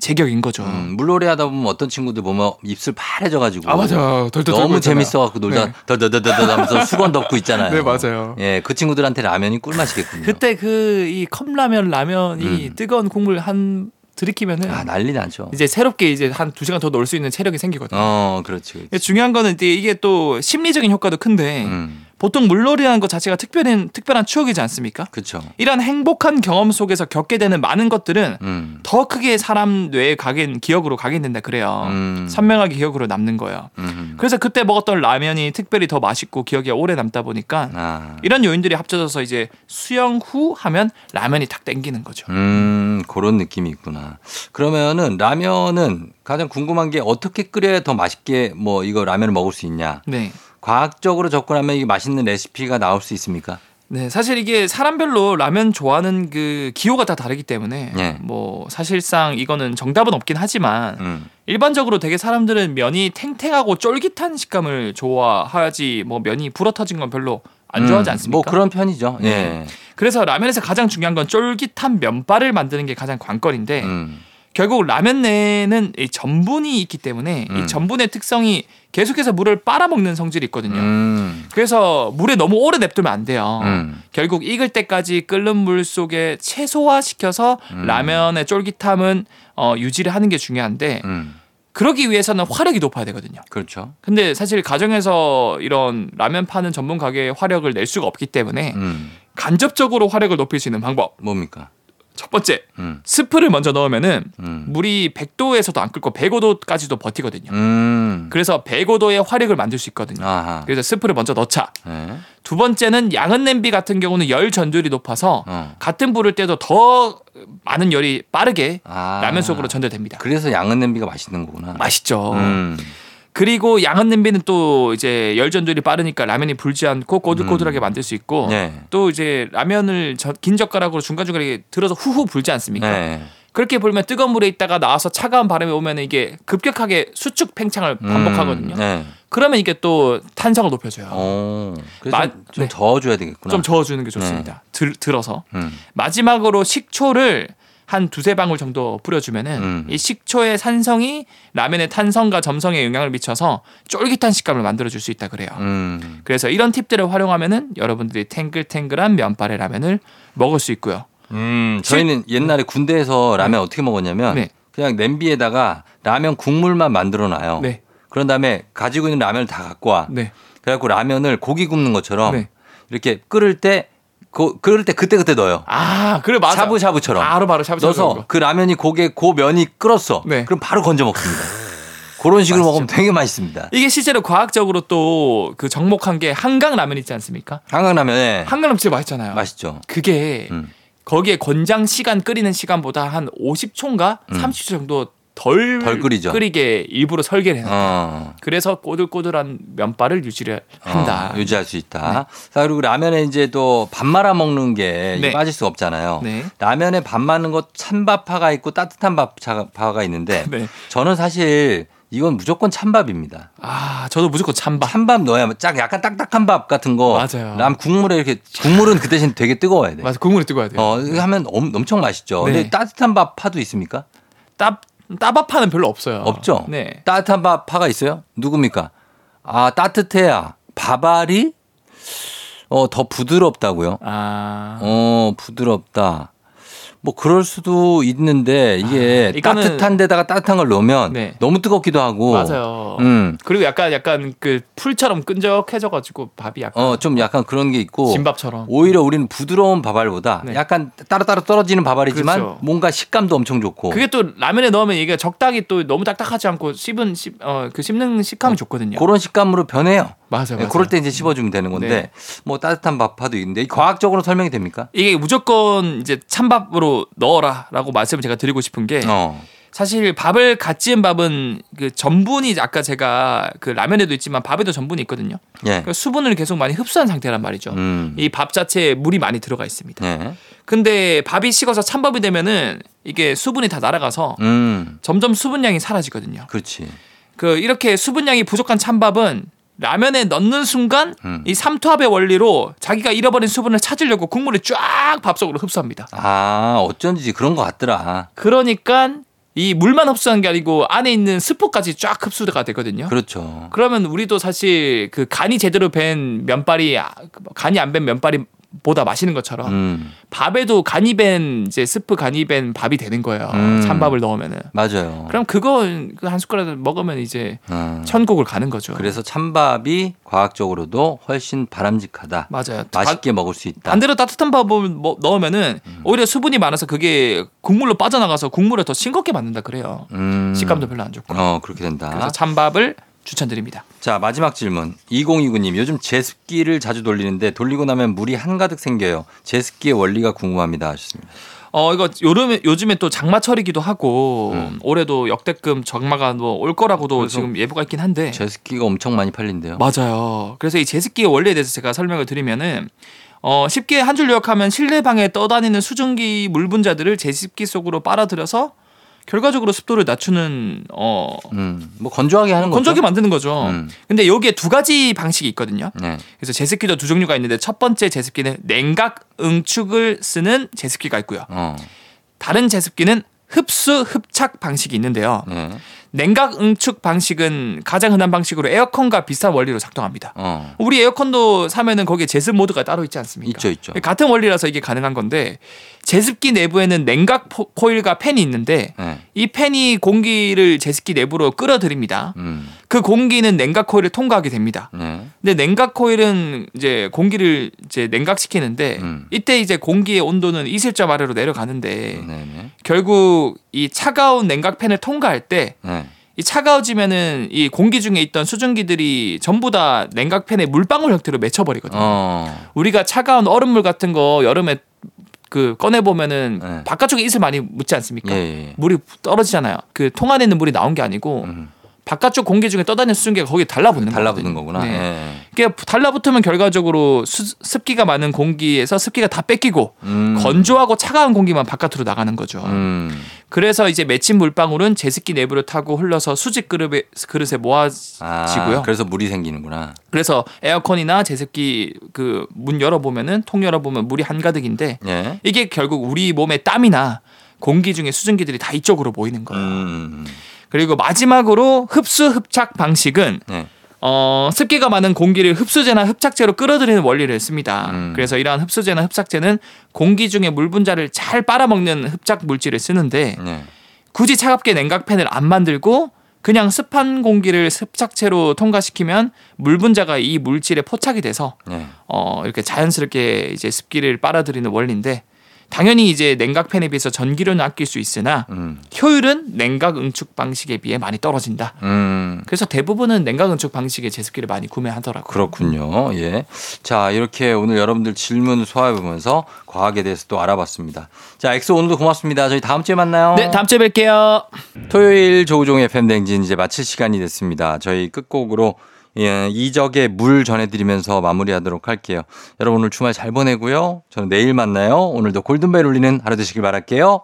S4: 제격인 거죠.
S1: 음, 물놀이 하다 보면 어떤 친구들 보면 입술 파래져 가지고.
S4: 아 맞아. 덜덜
S1: 너무
S4: 있잖아요.
S1: 재밌어 갖고 놀다
S4: 네.
S1: 더더더더더 하면서 수건 덮고 있잖아요.
S4: 네, 맞아요.
S1: 예, 그 친구들한테 라면이 꿀맛이겠군요.
S4: 그때 그 이 컵라면 라면이
S1: 음.
S4: 뜨거운 국물 한 들이키면은
S1: 아 난리 나죠.
S4: 이제 새롭게 이제 한 두 시간 더 놀 수 있는 체력이 생기거든요.
S1: 어, 그렇지. 그렇지.
S4: 중요한 거는 이제 이게 또 심리적인 효과도 큰데
S1: 음,
S4: 보통 물놀이라는 것 자체가 특별한 특별한 추억이지 않습니까?
S1: 그렇죠.
S4: 이런 행복한 경험 속에서 겪게 되는 많은 것들은
S1: 음,
S4: 더 크게 사람 뇌에 가긴 기억으로 가게 된다 그래요.
S1: 음.
S4: 선명하게 기억으로 남는 거예요.
S1: 음.
S4: 그래서 그때 먹었던 라면이 특별히 더 맛있고 기억에 오래 남다 보니까
S1: 아,
S4: 이런 요인들이 합쳐져서 이제 수영 후 하면 라면이 탁 땡기는 거죠.
S1: 음, 그런 느낌이 있구나. 그러면은 라면은 가장 궁금한 게 어떻게 끓여야 더 맛있게 뭐 이거 라면을 먹을 수 있냐?
S4: 네.
S1: 과학적으로 접근하면 이게 맛있는 레시피가 나올 수 있습니까?
S4: 네, 사실 이게 사람별로 라면 좋아하는 그 기호가 다 다르기 때문에
S1: 예.
S4: 뭐 사실상 이거는 정답은 없긴 하지만
S1: 음,
S4: 일반적으로 되게 사람들은 면이 탱탱하고 쫄깃한 식감을 좋아하지 뭐 면이 불어터진 건 별로 안 좋아하지
S1: 음,
S4: 않습니까?
S1: 뭐 그런 편이죠. 예.
S4: 네. 그래서 라면에서 가장 중요한 건 쫄깃한 면발을 만드는 게 가장 관건인데
S1: 음,
S4: 결국 라면 내에는 이 전분이 있기 때문에
S1: 음.
S4: 이 전분의 특성이 계속해서 물을 빨아먹는 성질이 있거든요.
S1: 음,
S4: 그래서 물에 너무 오래 냅두면 안 돼요.
S1: 음.
S4: 결국 익을 때까지 끓는 물 속에 최소화시켜서
S1: 음.
S4: 라면의 쫄깃함은 어, 유지를 하는 게 중요한데
S1: 음,
S4: 그러기 위해서는 화력이 높아야 되거든요.
S1: 그렇죠.
S4: 근데 사실 가정에서 이런 라면 파는 전문 가게의 화력을 낼 수가 없기 때문에
S1: 음,
S4: 간접적으로 화력을 높일 수 있는 방법.
S1: 뭡니까?
S4: 첫 번째,
S1: 음,
S4: 스프를 먼저 넣으면은
S1: 음,
S4: 물이 100도에서도 안 끓고 105도까지도 버티거든요.
S1: 음,
S4: 그래서 105도의 화력을 만들 수 있거든요.
S1: 아하.
S4: 그래서 스프를 먼저 넣자.
S1: 네.
S4: 두 번째는 양은 냄비 같은 경우는 열 전율이 높아서
S1: 어.
S4: 같은 불을 때도 더 많은 열이 빠르게
S1: 아.
S4: 라면 속으로 전달됩니다.
S1: 그래서 양은 냄비가 맛있는 거구나.
S4: 맛있죠.
S1: 음,
S4: 그리고 양은 냄비는 또 이제 열 전율이 빠르니까 라면이 불지 않고 꼬들꼬들하게 만들 수 있고
S1: 네.
S4: 또 이제 라면을 저- 긴 젓가락으로 중간중간에 들어서 후후 불지 않습니까?
S1: 네.
S4: 그렇게 불면 뜨거운 물에 있다가 나와서 차가운 바람이 오면 이게 급격하게 수축 팽창을 반복하거든요.
S1: 음, 네.
S4: 그러면 이게 또 탄성을 높여줘요.
S1: 어, 그래서
S4: 마-
S1: 좀, 좀
S4: 네.
S1: 저어줘야 되겠구나.
S4: 좀 저어주는 게 좋습니다. 들, 들어서
S1: 음,
S4: 마지막으로 식초를 한 두세 방울 정도 뿌려주면은
S1: 음.
S4: 이 식초의 산성이 라면의 탄성과 점성에 영향을 미쳐서 쫄깃한 식감을 만들어줄 수 있다 그래요.
S1: 음,
S4: 그래서 이런 팁들을 활용하면은 여러분들이 탱글탱글한 면발의 라면을 먹을 수 있고요.
S1: 음, 저희는 옛날에 군대에서 라면 어떻게 먹었냐면
S4: 네.
S1: 그냥 냄비에다가 라면 국물만 만들어 놔요.
S4: 네,
S1: 그런 다음에 가지고 있는 라면을 다 갖고 와.
S4: 네,
S1: 그래갖고 라면을 고기 굽는 것처럼
S4: 네.
S1: 이렇게 끓을 때 그, 끓을 때 그때 그때 넣어요.
S4: 아 그래 맞아.
S1: 샤브샤브처럼
S4: 바로 바로 샤브샤브.
S1: 넣어서 그 라면이 고개 고 면이 끓었어.
S4: 네.
S1: 그럼 바로 건져 먹습니다. 그런 식으로
S4: 맛있죠.
S1: 먹으면 되게 맛있습니다.
S4: 이게 실제로 과학적으로 또 그 정목한 게 한강 라면 있지 않습니까?
S1: 한강 라면 에
S4: 한강 라면 진짜 맛있잖아요.
S1: 맛있죠.
S4: 그게
S1: 음.
S4: 거기에 권장 시간 끓이는 시간보다 한 50초인가 30초 정도 덜,
S1: 음. 덜 끓이죠.
S4: 끓이게 일부러 설계를 해요.
S1: 어.
S4: 그래서 꼬들꼬들한 면발을 유지를 한다.
S1: 어, 유지할 수 있다. 자, 그리고 라면에 이제 또 밥 말아 먹는 게
S4: 네.
S1: 빠질 수가 없잖아요.
S4: 네.
S1: 라면에 밥 맞는 거 찬밥파가 있고 따뜻한 밥파가 있는데
S4: 네.
S1: 저는 사실 이건 무조건 찬밥입니다.
S4: 아, 저도 무조건 찬밥.
S1: 찬밥 넣어야 짝 약간 딱딱한 밥 같은 거.
S4: 맞아요.
S1: 남 국물에 이렇게 국물은 그 대신 되게 뜨거워야 돼.
S4: 맞아, 국물이 뜨거워야 돼요.
S1: 어, 이거 하면 엄, 엄청 맛있죠.
S4: 네.
S1: 근데 따뜻한 밥 파도 있습니까?
S4: 따 따밥파는 별로 없어요.
S1: 없죠.
S4: 네.
S1: 따뜻한 밥 파가 있어요? 누굽니까? 아, 따뜻해야. 밥알이 어, 더 부드럽다고요?
S4: 아,
S1: 어, 부드럽다. 뭐 그럴 수도 있는데 이게
S4: 아,
S1: 따뜻한 데다가 따뜻한 걸 넣으면
S4: 네.
S1: 너무 뜨겁기도 하고
S4: 맞아요.
S1: 음.
S4: 그리고 약간 약간 그 풀처럼 끈적해져 가지고 밥이 약간
S1: 어, 좀 약간 그런 게 있고
S4: 진밥처럼.
S1: 오히려 우리는 부드러운 밥알보다
S4: 네.
S1: 약간 따로따로 떨어지는 밥알이지만
S4: 그렇죠.
S1: 뭔가 식감도 엄청 좋고
S4: 그게 또 라면에 넣으면 이게 적당히 또 너무 딱딱하지 않고 씹은 씹, 어, 그 씹는 식감이 좋거든요.
S1: 그런 식감으로 변해요.
S4: 맞아요,
S1: 네,
S4: 맞아요.
S1: 그럴 때 이제 씹어주면 되는 건데
S4: 네.
S1: 뭐 따뜻한 밥파도 있는데 이 과학적으로 설명이 됩니까?
S4: 이게 무조건 이제 찬밥으로 넣어라라고 말씀을 제가 드리고 싶은 게
S1: 어.
S4: 사실 밥을 갓 지은 밥은 그 전분이 아까 제가 그 라면에도 있지만 밥에도 전분이 있거든요.
S1: 예.
S4: 그러니까 수분을 계속 많이 흡수한 상태란 말이죠.
S1: 음.
S4: 이밥 자체에 물이 많이 들어가 있습니다.
S1: 예.
S4: 근데 밥이 식어서 찬밥이 되면은 이게 수분이 다 날아가서
S1: 음.
S4: 점점 수분량이 사라지거든요.
S1: 그렇지.
S4: 그 이렇게 수분량이 부족한 찬밥은 라면에 넣는 순간
S1: 음.
S4: 이 삼투압의 원리로 자기가 잃어버린 수분을 찾으려고 국물을 쫙 밥속으로 흡수합니다.
S1: 아, 어쩐지 그런 것 같더라.
S4: 그러니까 이 물만 흡수한 게 아니고 안에 있는 스포까지 쫙 흡수가 되거든요.
S1: 그렇죠.
S4: 그러면 우리도 사실 그 간이 제대로 밴 면발이 아, 간이 안 밴 면발이 보다 맛있는 것처럼
S1: 음.
S4: 밥에도 간이 밴 이제 스프 간이 밴 밥이 되는 거예요.
S1: 음.
S4: 찬밥을 넣으면은.
S1: 맞아요.
S4: 그럼 그거 그한 숟가락 먹으면 이제
S1: 음.
S4: 천국을 가는 거죠.
S1: 그래서 찬밥이 과학적으로도 훨씬 바람직하다.
S4: 맞아요.
S1: 맛있게 먹을 수 있다.
S4: 반대로 따뜻한 밥을 뭐- 넣으면은
S1: 음.
S4: 오히려 수분이 많아서 그게 국물로 빠져나가서 국물을 더 싱겁게 만든다 그래요.
S1: 음.
S4: 식감도 별로 안 좋고.
S1: 어, 그렇게 된다.
S4: 그래서 찬밥을 추천드립니다.
S1: 자, 마지막 질문. 2029님, 요즘 제습기를 자주 돌리는데 돌리고 나면 물이 한가득 생겨요. 제습기의 원리가 궁금합니다. 하셨습니다.
S4: 어 이거 요즘에 요즘에 또 장마철이기도 하고
S1: 음.
S4: 올해도 역대급 장마가 뭐 올 거라고도 지금 예보가 있긴 한데
S1: 제습기가 엄청 많이 팔린대요.
S4: 맞아요. 그래서 이 제습기의 원리에 대해서 제가 설명을 드리면은 어 쉽게 한 줄 요약하면 실내방에 떠다니는 수증기 물 분자들을 제습기 속으로 빨아들여서 결과적으로 습도를 낮추는 어
S1: 음, 뭐 건조하게 하는 거죠.
S4: 건조하게 만드는 거죠.
S1: 음.
S4: 근데 여기에 두 가지 방식이 있거든요.
S1: 네.
S4: 그래서 제습기도 두 종류가 있는데 첫 번째 제습기는 냉각 응축을 쓰는 제습기가 있고요.
S1: 어.
S4: 다른 제습기는 흡수 흡착 방식이 있는데요.
S1: 네.
S4: 냉각 응축 방식은 가장 흔한 방식으로 에어컨과 비슷한 원리로 작동합니다.
S1: 어.
S4: 우리 에어컨도 사면은 거기에 제습 모드가 따로 있지 않습니까?
S1: 있죠, 있죠.
S4: 같은 원리라서 이게 가능한 건데 제습기 내부에는 냉각 포- 코일과 팬이 있는데
S1: 네.
S4: 이 팬이 공기를 제습기 내부로 끌어들입니다.
S1: 음.
S4: 그 공기는 냉각 코일을 통과하게 됩니다.
S1: 네.
S4: 근데 냉각 코일은 이제 공기를 이제 냉각시키는데
S1: 음.
S4: 이때 이제 공기의 온도는 이슬점 아래로 내려가는데
S1: 네, 네.
S4: 결국 이 차가운 냉각 팬을 통과할 때
S1: 네.
S4: 이 차가워지면은 이 공기 중에 있던 수증기들이 전부 다 냉각팬의 물방울 형태로 맺혀버리거든요.
S1: 어.
S4: 우리가 차가운 얼음물 같은 거 여름에 그 꺼내 보면은
S1: 네.
S4: 바깥쪽에 이슬 많이 묻지 않습니까?
S1: 예, 예.
S4: 물이 떨어지잖아요. 그 통 안에 있는 물이 나온 게 아니고
S1: 음.
S4: 바깥쪽 공기 중에 떠다니는 수증기가 거기에 달라붙는
S1: 달라붙는
S4: 거거든요.
S1: 거구나.
S4: 네.
S1: 예.
S4: 이게 달라붙으면 결과적으로 수- 습기가 많은 공기에서 습기가 다 뺏기고
S1: 음.
S4: 건조하고 차가운 공기만 바깥으로 나가는 거죠.
S1: 음.
S4: 그래서 이제 맺힌 물방울은 제습기 내부를 타고 흘러서 수직 그릇에, 그릇에 모아지고요.
S1: 아, 그래서 물이 생기는구나.
S4: 그래서 에어컨이나 제습기 그 문 열어보면은 통 열어보면 물이 한가득인데
S1: 예.
S4: 이게 결국 우리 몸의 땀이나 공기 중에 수증기들이 다 이쪽으로 모이는 거예요.
S1: 음.
S4: 그리고 마지막으로 흡수 흡착 방식은
S1: 네.
S4: 어, 습기가 많은 공기를 흡수제나 흡착제로 끌어들이는 원리를 씁니다.
S1: 음.
S4: 그래서 이러한 흡수제나 흡착제는 공기 중에 물 분자를 잘 빨아먹는 흡착 물질을 쓰는데
S1: 네.
S4: 굳이 차갑게 냉각팬을 안 만들고 그냥 습한 공기를 흡착체로 통과시키면 물 분자가 이 물질에 포착이 돼서
S1: 네.
S4: 어, 이렇게 자연스럽게 이제 습기를 빨아들이는 원리인데 당연히 이제 냉각팬에 비해서 전기료는 아낄 수 있으나
S1: 음.
S4: 효율은 냉각 응축 방식에 비해 많이 떨어진다.
S1: 음.
S4: 그래서 대부분은 냉각 응축 방식의 제습기를 많이 구매하더라고요.
S1: 그렇군요. 예. 자, 이렇게 오늘 여러분들 질문 소화해 보면서 과학에 대해서 또 알아봤습니다. 자, 엑소 오늘도 고맙습니다. 저희 다음 주에 만나요.
S4: 네, 다음 주에 뵐게요.
S1: 토요일 조우종의 FM대행진 이제 마칠 시간이 됐습니다. 저희 끝곡으로 예, 이적의 물 전해드리면서 마무리하도록 할게요. 여러분 오늘 주말 잘 보내고요. 저는 내일 만나요. 오늘도 골든벨 울리는 하루 되시길 바랄게요.